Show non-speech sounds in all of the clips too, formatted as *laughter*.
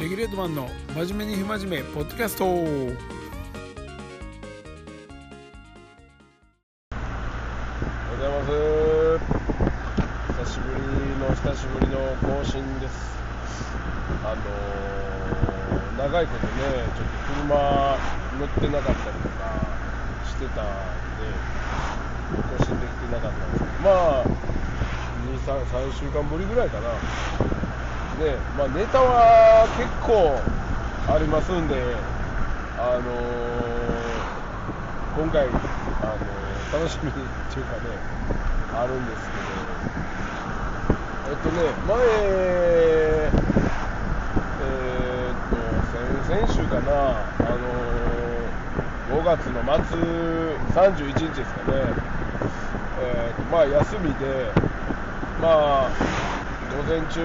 レギュレートマンの真面目に不真面目ポッドキャスト。おはようございます。久しぶりの久しぶりの更新です。あのー、長いことねちょっと車乗ってなかったりとかしてたんで更新できてなかったんですけど。まあ23 3週間ぶりぐらいかな。ねまあネタは結構ありますんであのー、今回あのー、楽しみっていうかねあるんですけど。えっとね前えー、っと先々週かなあのー、5月の末31日ですかね。え、っとまあ休みでまあ午前中、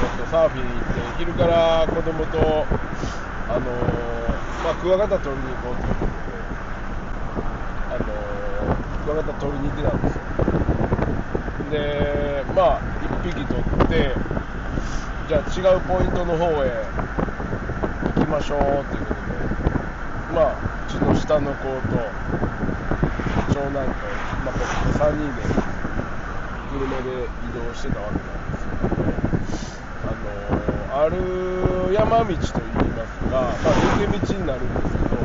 えっと、サーフィン行って昼から子供とあのまあ、クワガタ取りに行こうということで、あのクワガタ取りに行ってたんですよ。でまあ1匹取ってじゃあ違うポイントの方へ行きましょうっていうことでまあうちの下の子と長男と、まあ、僕と3人で車で移動してたわけです、ある山道といいますか、まあ、抜け道になるんですけど、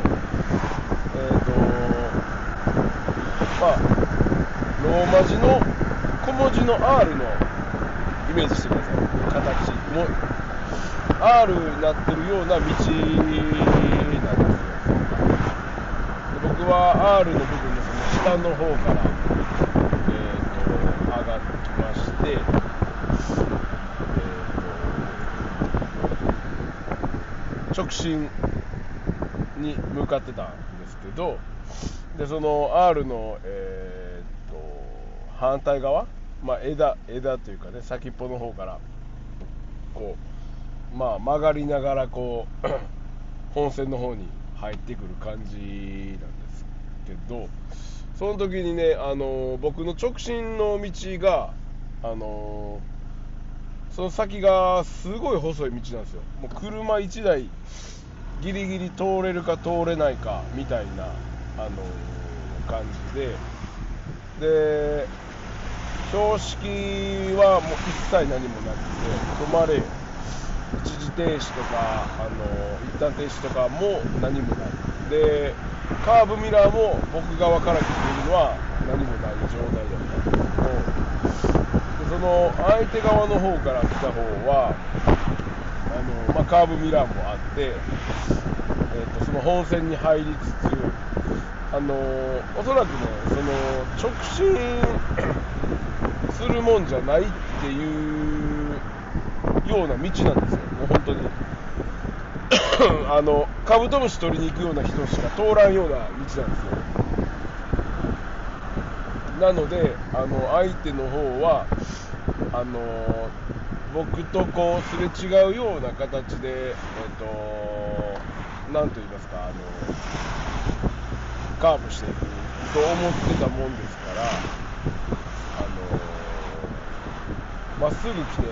えーとまあ、ローマ字の小文字の R のイメージしてください、形も R になってるような道なんですよ。で僕は R の部分のその下の方から上がってきまして、えーと直進に向かってたんですけどでその R の、えーと反対側、まあ、枝枝というかね先っぽの方からこう、まあ、曲がりながらこう *coughs* 本線の方に入ってくる感じなんですけどその時にね、あの僕の直進の道が、あのその先がすごい細い道なんですよ。もう車1台ギリギリ通れるか通れないかみたいな、あの感じで、で、標識はもう一切何もなくて、止まれ、一時停止とか、あの一旦停止とかも何もない。でカーブミラーも僕側から来ているのは何もない状態だったんですけどその相手側の方から来た方はあの、まあ、カーブミラーもあって、えーと、その本線に入りつつあのおそらくねその直進するもんじゃないっていうような道なんですよ。もう本当に。*coughs* あのカブトムシ取りに行くような人しか通らんような道なんですよ。なのであの相手の方はあの僕とこうすれ違うような形でえっ、と何と言いますかあのカーブしていくと思ってたもんですからあのまっすぐ来て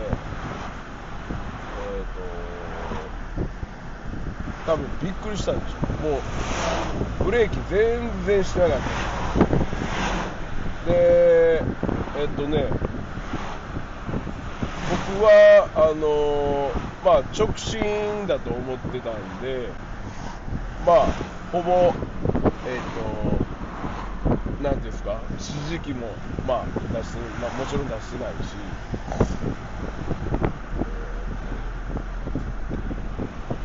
えっ、と多分びっくりしたんでしょう。もうブレーキ全然してなかった。でえっとね僕はあのまあ直進だと思ってたんでまあほぼえっとなんていうんですか指示器もまあ出して、まあ、もちろん出してないし。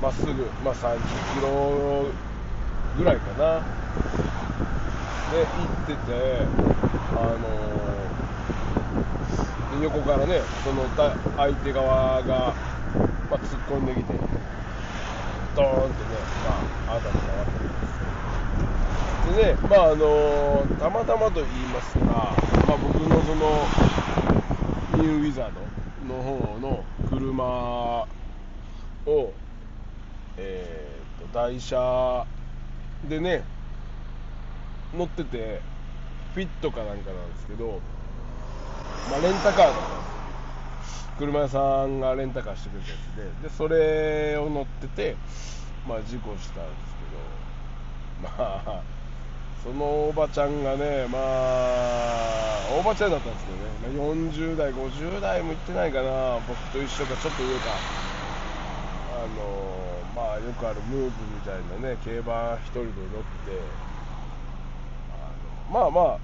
まっすぐ、まあ、30キロぐらいかな、で行ってて、あのー、横からね、その相手側が、まあ、突っ込んできて、ドーンってね、まあ、あたりがわったんですでね、まああのー、たまたまと言いますか、まあ、僕のそのニューウィザードの方の車を、えーと、台車でね乗っててフィットかなんかなんですけど、まあ、レンタカーだったんです。車屋さんがレンタカーしてくれたやつででそれを乗ってて、まあ、事故したんですけどまあそのおばちゃんがねまあおばちゃんだったんですけどね、まあ、40代50代も行ってないかな僕と一緒かちょっと上か。あのまあよくあるムーブみたいなね競馬一人で乗ってまあまあ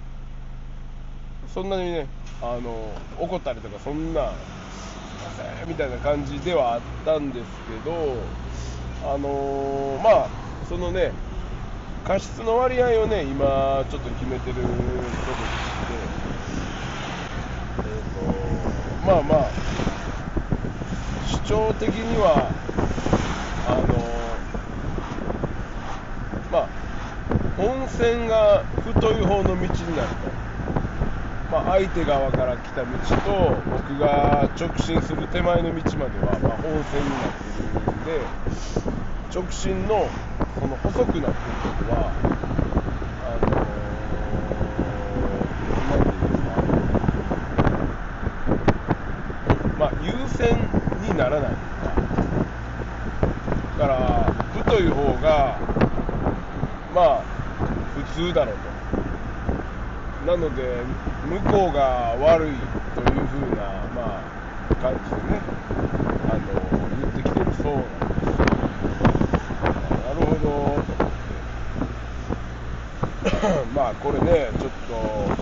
そんなにねあの怒ったりとかそんなすいませんみたいな感じではあったんですけどあのまあそのね過失の割合をね今ちょっと決めてることでしてえっ、とまあまあ主張的にはあのまあ本線が太い方の道になると。まあ、相手側から来た道と僕が直進する手前の道までは、まあ、本線になっているんで直進のその細くなってるとこはあのー、なんていうんですかまあ優先にならないだから太い方がまあ普通だろうと。なので向こうが悪いというふうな、まあ、感じでねあの言ってきてるそうなんですなるほど。と思ってまあこれねちょっと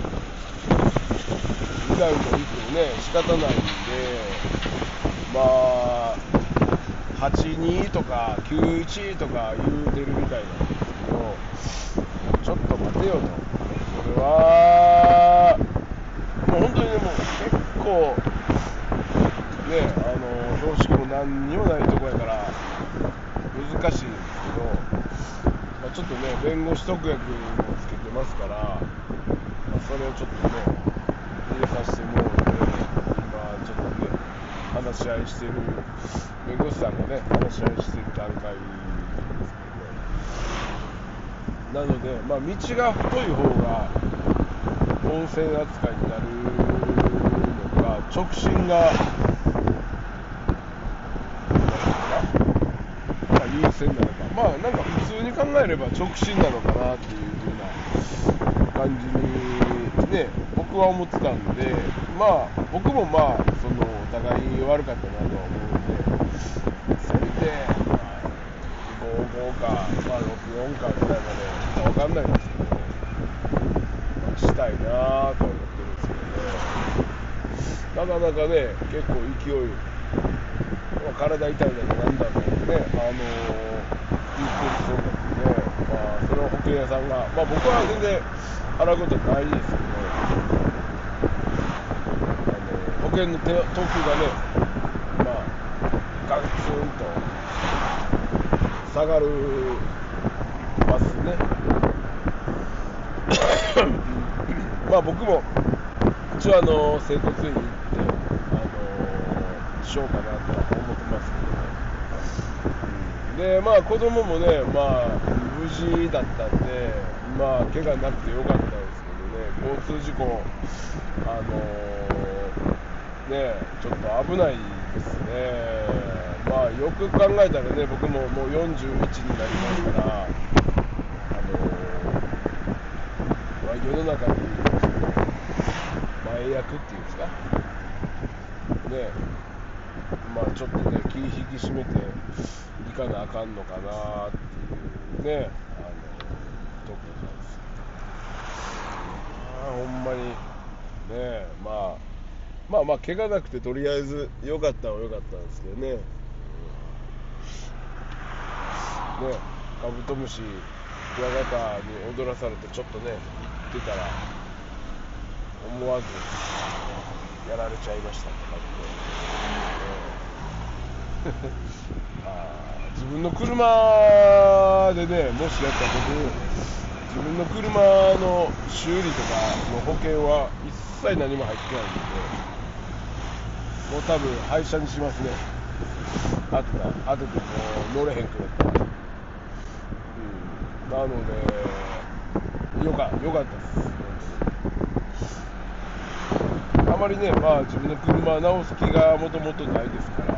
うだうだ言ってもね仕方ないんでまあ82とか91とか言うてるみたいなんですけどちょっと待てよと。それはもう本当にねも結構ねあの標識も何にもないとこやから難しいんですけど、まあ、ちょっとね弁護士特約もつけてますから、まあ、それをちょっとね入れさせてもらって今ちょっとね話し合いしてる弁護士さんがね話し合いしてる段階なので、まあ、道が太い方が温泉扱いになるのか直進が、優先なのか。まあなんか普通に考えれば直進なのかなっていう風な感じにね僕は思ってたんでまあ僕もまあそのお互い悪かったなとは思うんでせめて、5か、まあ、64かぐらいまで分かんないんですけど、まあ、したいなと思ってるんですけどね。なかなかね結構勢いまあ、体痛いだけなんだってね、あのー、言ってるそうなんでね、まあ、それを保険屋さんが、まあ、僕は全然払うことないですけど、あのー、保険の手等級がね、まあ、ガツンと。下がるますね。*coughs* まあ僕も一応あの整骨院に行ってあのしようかなとは思ってますけどね、でまあ子供もねまあ無事だったんでまあ怪我なくてよかったですけどね。交通事故あのねちょっと危ないですね。まあよく考えたらね僕ももう41になりますからあのまあ、世の中に前役っていうんですか？ねまあちょっとね気引き締めていかなあかんのかなっていうねあのとこなんですあほんまに。ねまあまあまあ怪我なくてとりあえず良かったは良かったんですけどね、ねカブトムシクワガタに踊らされてちょっとね行ってたら思わずやられちゃいましたとかって。感じで、*laughs* あ自分の車でねもしやったら僕自分の車の修理とかの保険は一切何も入ってないんでもう多分廃車にしますね。あとだ後でもう乗れへんくなった。なのでよかよかったですあまりね、まあ、自分の車直す気がもともとないですから、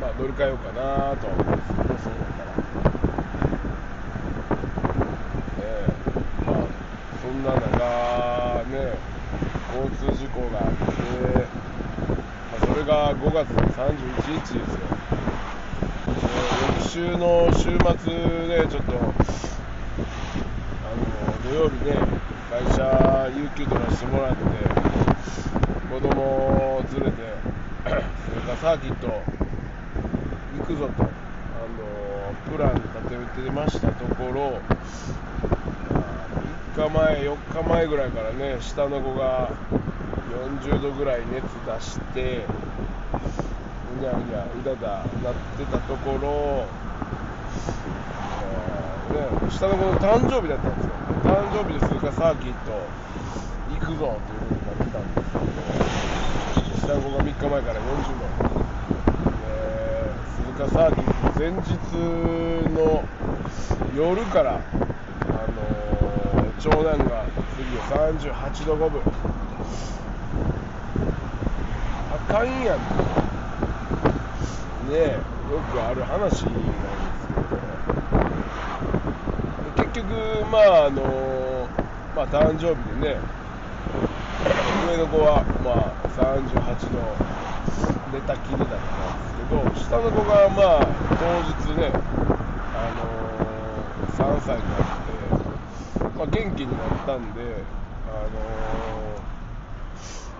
まあ、乗り換えようかなとは思うんですけど、そうだったら。ねえまあ、そんな中、ね、交通事故があって、まあ、それが5月の31日ですよ。翌週の週末でちょっと、あの土曜日ね、会社、有給とかしてもらって、子供を連れて、それからサーキット行くぞと、あのプラン立ててましたところ、3日前、4日前ぐらいからね、下の子が40度ぐらい熱出して、にゃうにゃ、うだだなってたところ、えーね、下の子の誕生日だったんですよ。誕生日で鈴鹿サーキット行くぞということになってたんですけど、下の子が3日前から40度。で鈴鹿サーキット前日の夜から、あのー長男が次38度5分。あかんやん。ね、よくある話なんですけど、結局、まああのまあ、誕生日でね、上の子は、まあ、38度寝たきりだったんですけど、下の子が、まあ、当日ね、あの3歳になって、まあ、元気になったんで、あの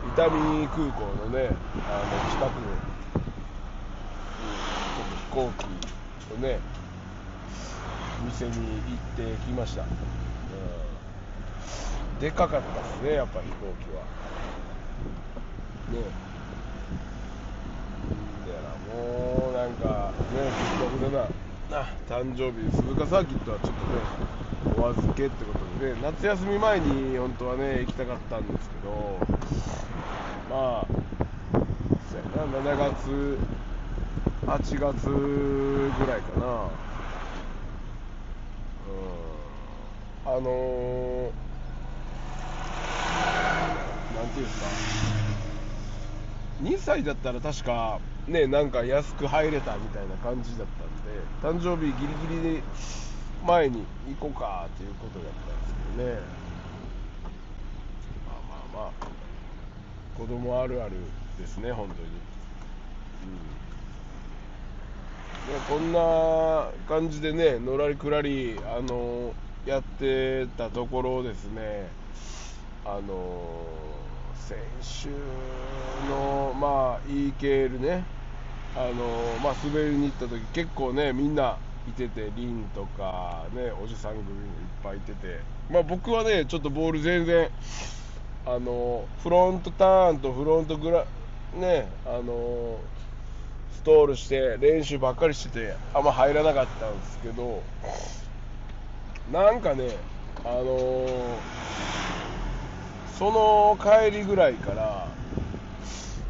伊丹空港のね、あの近くに、ちょっと飛行機をね、店に行ってきました。うんでかかったですね、やっぱ飛行機は。ねだからもうなんかね、せっかくだな、誕生日、鈴鹿サーキットはちょっとね、お預けってことでね、夏休み前に本当はね、行きたかったんですけど、まあ、7月、8月ぐらいかな。うんあのー、なんていうんですか、2歳だったら確か、ね、なんか安く入れたみたいな感じだったんで、誕生日ギリギリで前に行こうかっていうことだったんですけどね、まあまあまあ、子供あるあるですね、本当に。うん、こんな感じでね、のらりくらり、あのやってたところですね、あの先週の、まあ、EKL ね、あのまあ、滑りに行った時結構ね、みんないてて、リンとか、ね、おじさん組もいっぱいいてて、まあ、僕はね、ちょっとボール全然、あのフロントターンとフロントグラ、ね、あのストールして練習ばっかりしててあんま入らなかったんですけどなんかねあのーその帰りぐらいから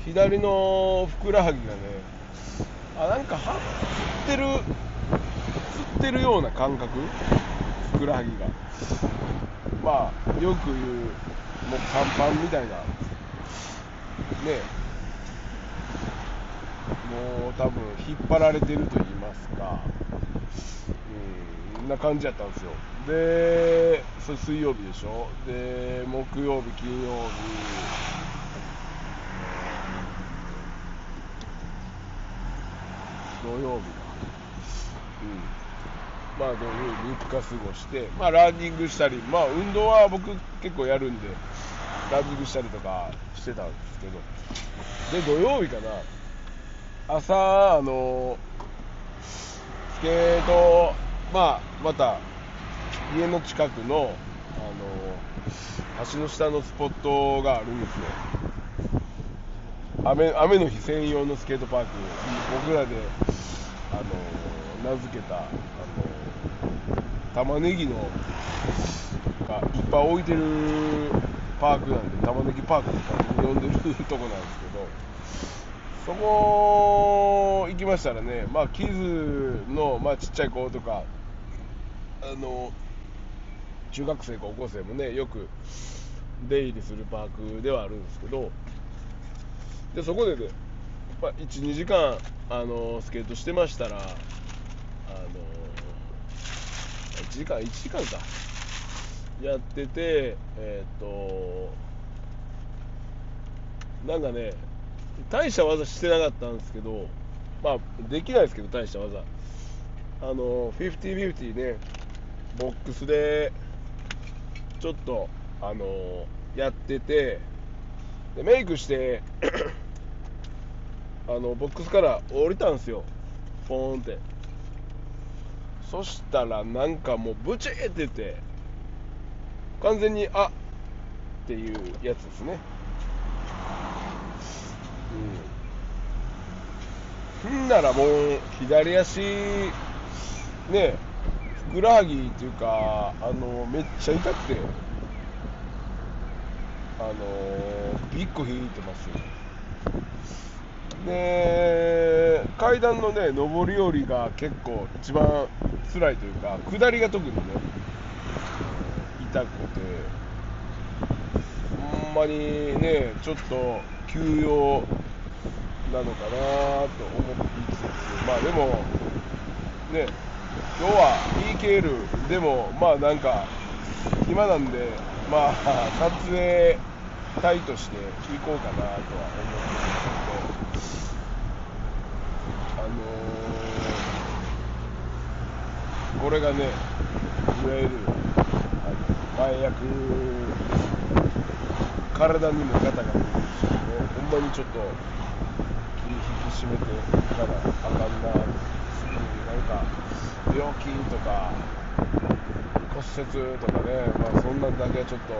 左のふくらはぎがねあなんか張ってるつってるような感覚？ふくらはぎが。まあよく言うもうパンパンみたいな。ね。もう多分引っ張られてると言いますか、うん、な感じやったんですよ。で、それ水曜日でしょ？で、木曜日、金曜日、土曜日か。うん。まあ、土曜日3日過ごして、まあ、ランニングしたり、まあ、運動は僕結構やるんで、ランニングしたりとかしてたんですけど、で、土曜日かな。朝、あのスケート、まあ、また家の近くの、あの橋の下のスポットがあるんですよ。雨雨の日専用のスケートパーク、僕らで、あの名付けた、あの玉ねぎのがいっぱい置いてるパークなんで、玉ねぎパークとか呼んでるとこなんですけど、そこ行きましたらね、まあ、キズの、まあ、ちっちゃい子とか、あの中学生、高校生もね、よく出入りするパークではあるんですけどでそこでね、まあ、12時間あのスケートしてましたらあの1時間1時間か。やっててえっ、となんかね大した技してなかったんですけどまあできないですけど大した技。あの50-50ねボックスでちょっとあのやっててでメイクしてあのボックスから降りたんですよ。ポーンって。そしたらなんかもうブチーって言って完全にあっていうやつですね。うん。ん。ならもう左足ねふくらはぎっていうかあのめっちゃ痛くてあのビッグ引いてますよで階段のね上り下りが結構一番辛いというか下りが特にね痛くてほん。まにねちょっと休養なのかなと思っていつつまあでもね今日は PKL でもまあなんか暇なんでまあ撮影隊として行こうかなとは思ってるんですけどあのーこれがねいわゆる前役体にもガタが出てるしねほんまにちょっと締めていかなあかんなすぐになんか病気とか骨折とかね、まあ、そんなんだけはちょっと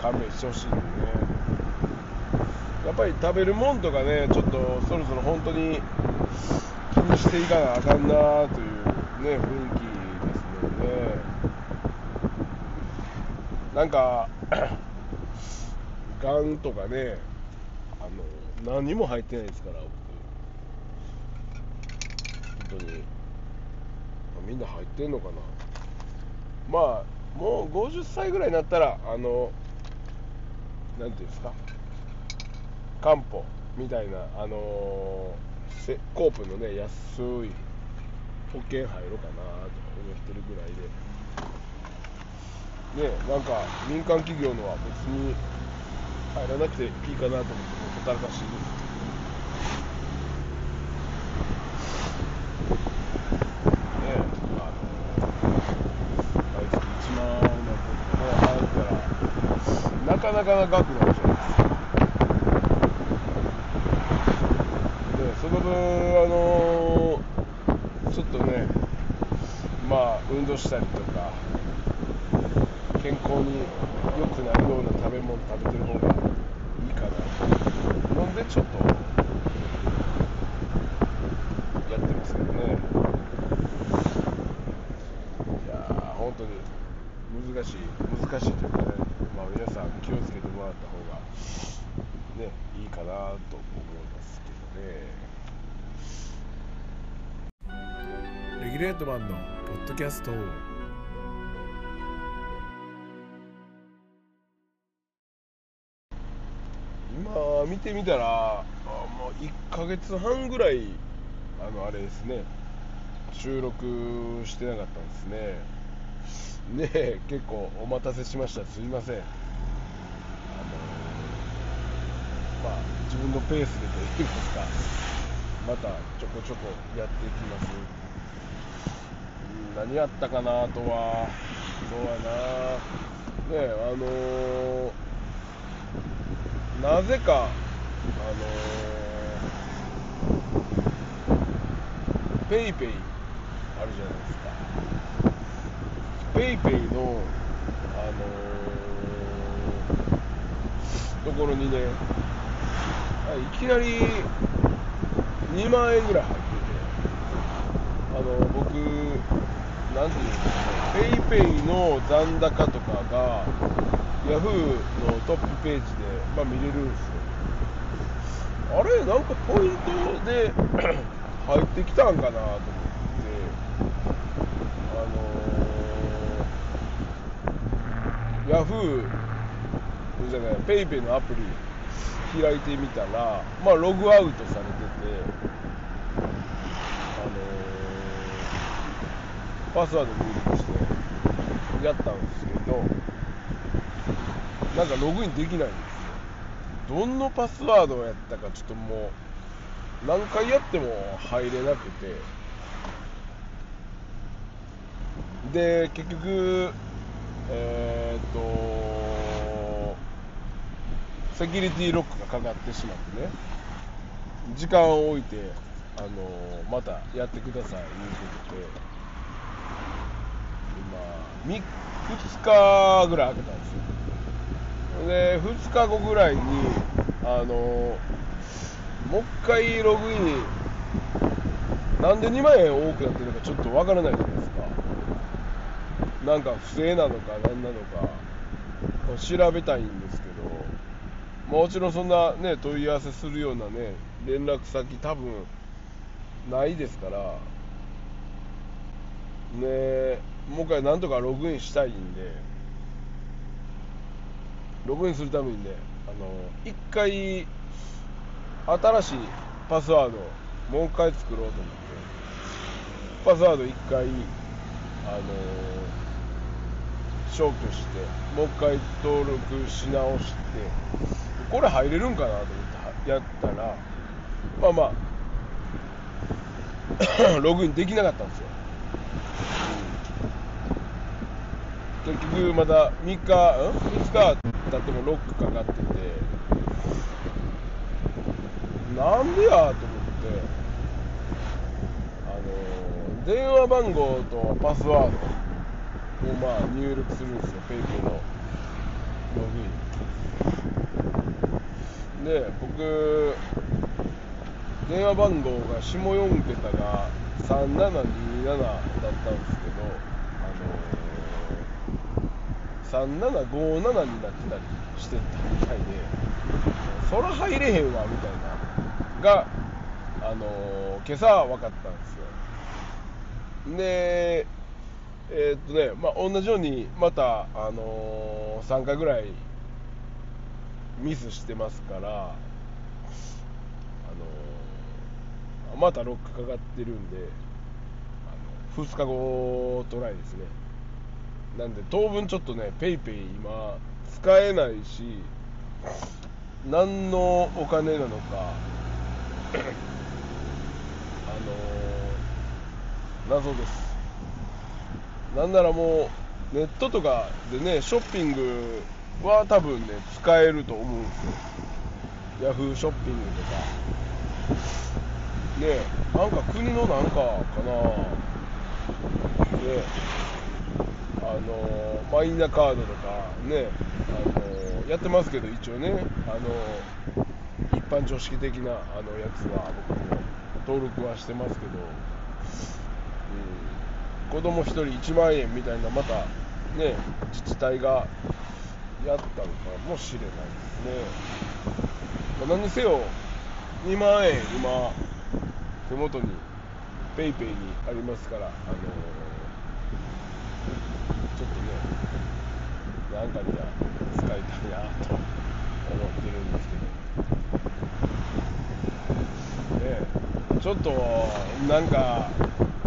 勘弁してほしいんでね。やっぱり食べるもんとかねちょっとそろそろ本当に気にしていかなあかんなというね雰囲気ですもんね。なんか *coughs* がんとかねあの何も入ってないですから僕。本当に。みんな入ってんのかな。まあもう50歳ぐらいになったらあのなんていうんですか。漢方みたいなあのコープのね安い保険入ろうかなと思ってるぐらいで。ねなんか民間企業のは別に入らなくていいかなと思ってほったらかしですねあの毎月1万円のとね入ったらなかなかな額なんですかでその分あのちょっとねまあ運動したりとか健康に良くなるような食べ物食べてる方がいいかなのでちょっとやってますけどねいやー本当に難しい難しいというかね、まあ、皆さん気をつけてもらった方がねいいかなと思いますけどねレギュレートマンのポッドキャスト。今見てみたらもう1ヶ月半ぐらいあのあれですね。収録してなかったんですね。ねえ結構お待たせしました。すいません。あのまあ自分のペースでといいますか。またちょこちょこやっていきます。何やったかなあとはそうやなねえあのーなぜか、あのー、ペイペイあるじゃないですか。ペイペイの、あのーところにね、あいきなり2万円ぐらい入ってて、あの僕、なんていうんですかね、ペイペイの残高とかが、ヤフーのトップページで、まあ、見れるんですよ。あれなんかポイントで *coughs* 入ってきたんかなと思って、あのーヤフーじゃないペイペイのアプリ開いてみたらまあログアウトされててあのーパスワード入力してやったんですけどなんかログインできないんですよ。どんなパスワードをやったかちょっともう何回やっても入れなくて。で結局えーっとセキュリティロックがかかってしまってね。時間を置いてあのまたやってくださいいうことで今2日ぐらい空けたんですよ。で2日後ぐらいにあのもう一回ログインなんで2万円多くなってるのかちょっとわからないじゃないですか。なんか不正なのか何なのか調べたいんですけどもちろんそんなね問い合わせするようなね連絡先多分ないですから。ねえもう一回なんとかログインしたいんでログインするためにねあの一回新しいパスワードもう一回作ろうと思ってパスワード一回あの消去してもう一回登録し直してこれ入れるんかなと思ってやったらまあまあ *coughs* ログインできなかったんですよ。結局まだ3日う、ん ?2 日経ってもロックかかってて、なんでやと思って、あの電話番号とパスワードをまあ入力するんですよ、PayPay のログイン。で、僕、電話番号が下4桁が3727だったんですけど、3757になってたりしてたみたいでそら入れへんわみたいな。があのー、今朝分かったんですよ。でえー、っとねまあ同じようにまたあのー、3回ぐらいミスしてますからあのー、またロックかかってるんであの2日後トライですね。なんで当分ちょっとね PayPay 今使えないし何のお金なのか *coughs* あのー、謎です。なんならもうネットとかでねショッピングは多分ね使えると思うんですよ。ヤフーショッピングとか。ねえなんか国のなんかかな。であのマイナカードとかね、あのやってますけど、一応ね、あの一般常識的なあのやつは僕も登録はしてますけど、うん、子供1人1万円みたいな、またね、自治体がやったのかもしれないですね。まあ、何にせよ、2万円、今、手元に PayPay にありますから、あのちょっとね、なんかには使いたいなと思ってるんですけど、ね、ちょっとなんか、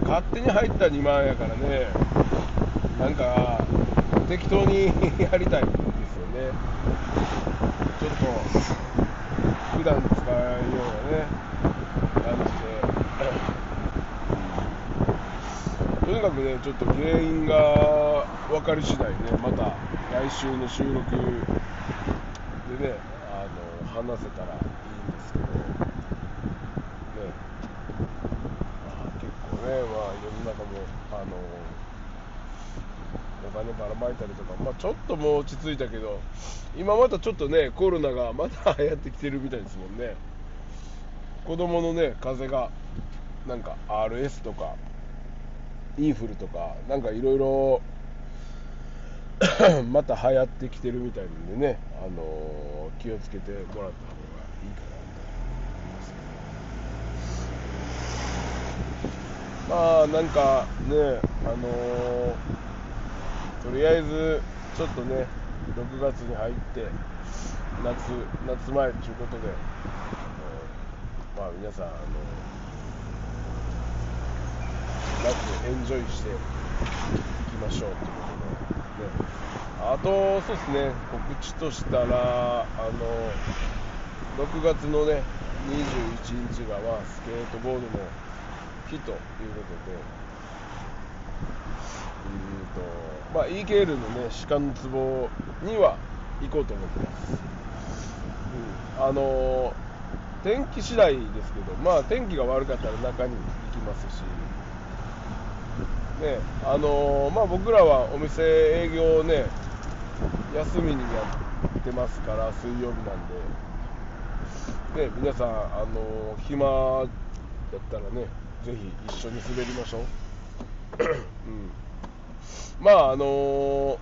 勝手に入った2万円やからね、なんか適当にやりたいんですよね。ちょっと普段使うようなね、感じで。とにかくね、ちょっと原因が分かり次第ね、また来週の収録でね、あの話せたらいいんですけど、ね、まあ、結構ね、まあ、世の中も、あのお金ばらまいたりとか、まあ、ちょっともう落ち着いたけど、今またちょっとね、コロナがまた流行ってきてるみたいですもんね。子供のね、風邪が、なんか RS とか、インフルとか、なんかいろいろ *coughs* また流行ってきてるみたいなんでね、あのー、気をつけてもらった方がいいかなと思います。まあなんかね、あのー、とりあえずちょっとね、6月に入って、夏夏前ということで、えーまあ皆さんあの夏エンジョイしていきましょうということで、ね、あとそうですね。告知としたらあの6月のね21日がまあスケートボードの日ということで。うんとまあ EKL のね鹿の壺には行こうと思ってます、うん、あの天気次第ですけどまあ天気が悪かったら中に行きますし。ねあのまあ僕らはお店営業ね休みにやってますから水曜日なんで。ね皆さんあの暇だったらねぜひ一緒に滑りましょう、うん、まああの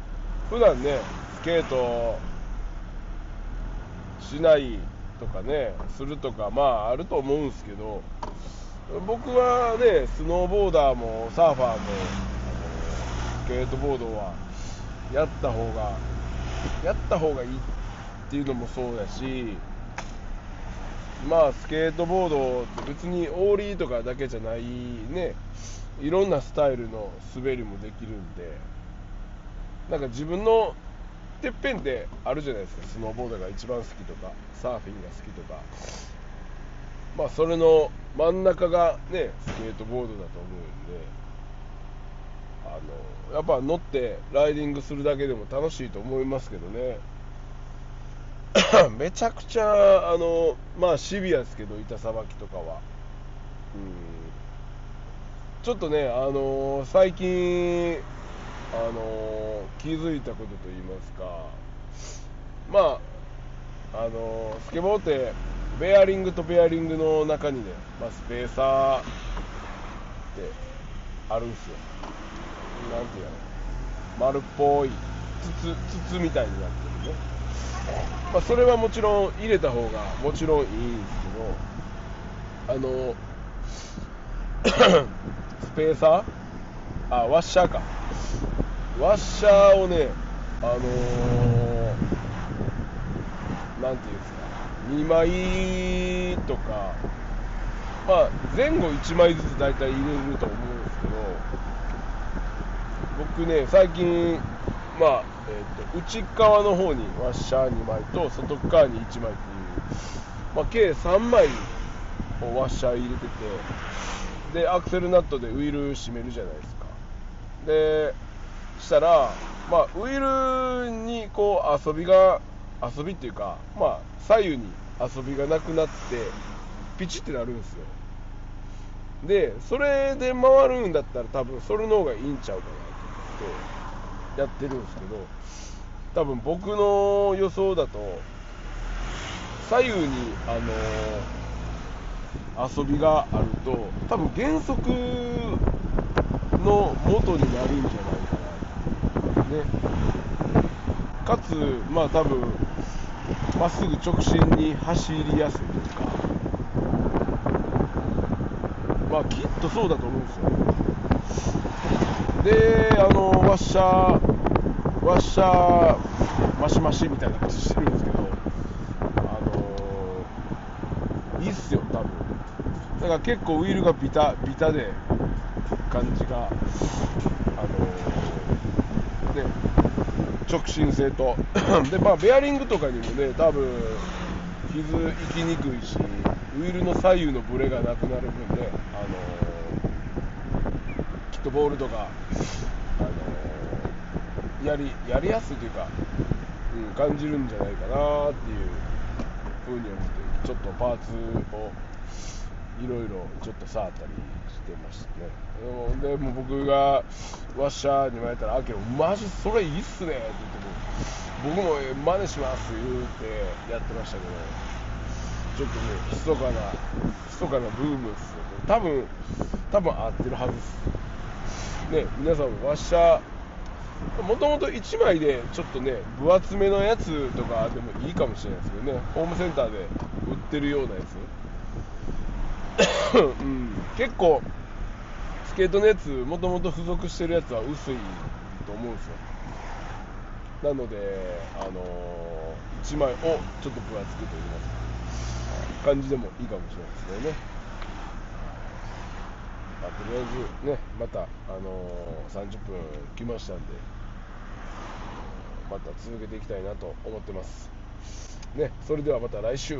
普段ねスケートしないとかねするとかまああると思うんですけど僕はねスノーボーダーもサーファーもあのスケートボードはやった方がやった方がいいっていうのもそうだしまあスケートボードって別にオーリーとかだけじゃないねいろんなスタイルの滑りもできるんでなんか自分のてっぺんであるじゃないですかスノーボードが一番好きとかサーフィンが好きとか。まあそれの真ん中がねスケートボードだと思うんであのやっぱ乗ってライディングするだけでも楽しいと思いますけどね。*coughs* めちゃくちゃあのまあシビアですけど板さばきとかは。うん。ちょっとねあの最近あの気づいたことといいますか。まああのスケボーってベアリングとベアリングの中にね、まあ、スペーサーってあるんですよ。なんていうの？丸っぽい筒筒みたいになってるね、まあ、それはもちろん入れた方がもちろんいいんですけどあの *coughs* スペーサー？あワッシャーか。ワッシャーをねあのー、なんていうんですか？2枚とかまあ前後1枚ずつ大体入れると思うんですけど僕ね最近まあ、えーと、内側の方にワッシャー2枚と外側に1枚っていう、まあ、計3枚をワッシャー入れててでアクセルナットでウィル締めるじゃないですか。でしたら、まあ、ウィルにこう遊びが遊びっていうか、まあ、左右に遊びがなくなってピチってなるんですよ。でそれで回るんだったら多分それの方がいいんちゃうかなと思ってやってるんですけど多分僕の予想だと左右にあのー、遊びがあると多分減速の元になるんじゃないかな。ねかつまあ多分まっすぐ直進に走りやすいというか。まあきっとそうだと思うんですよ。であのワッシャーワッシャーマシマシみたいな感じしてるんですけど。あのいいっすよ多分。だから結構ウィルがビタビタで感じがあのね直進性と。*coughs* でまあベアリングとかにもね多分傷いきにくいしウィルの左右のブレがなくなる分ねあのきっとボールとかあのやりやりやすいというか、うん、感じるんじゃないかなっていうふうに思ってちょっとパーツをいろいろちょっと触ったりしてましたねでも僕がワッシャーに言われたら「あけどマジそれいいっすね」って言っても僕も真似します言うてやってましたけどちょっとね密かな密かなブームっすよね。多分多分合ってるはずです。ね皆さんもワッシャーもともと1枚でちょっとね分厚めのやつとかでもいいかもしれないですけどねホームセンターで売ってるようなやつ。うん結構スケートのやつもともと付属してるやつは薄いと思うんですよなので、あの1枚をちょっと分厚くといいますか感じでもいいかもしれないですね。まあ、とりあえずね、また、あの30分来ましたんで、また続けていきたいなと思ってます。ね、それではまた来週。